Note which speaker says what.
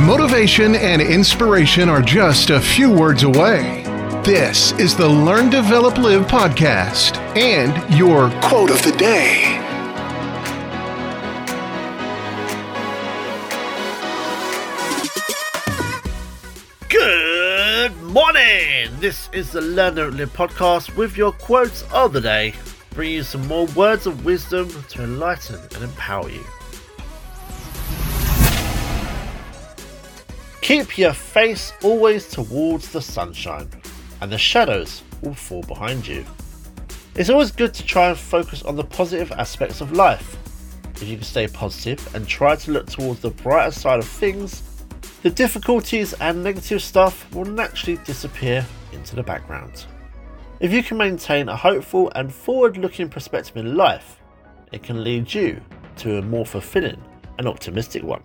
Speaker 1: Motivation and inspiration are just a few words away. This is the Learn, Develop, Live podcast and your quote of the day.
Speaker 2: Good morning! This is the Learn, Develop, Live podcast with your quotes of the day, bringing you some more words of wisdom to enlighten and empower you. Keep your face always towards the sunshine, and the shadows will fall behind you. It's always good to try and focus on the positive aspects of life. If you can stay positive and try to look towards the brighter side of things, the difficulties and negative stuff will naturally disappear into the background. If you can maintain a hopeful and forward looking perspective in life, it can lead you to a more fulfilling and optimistic one.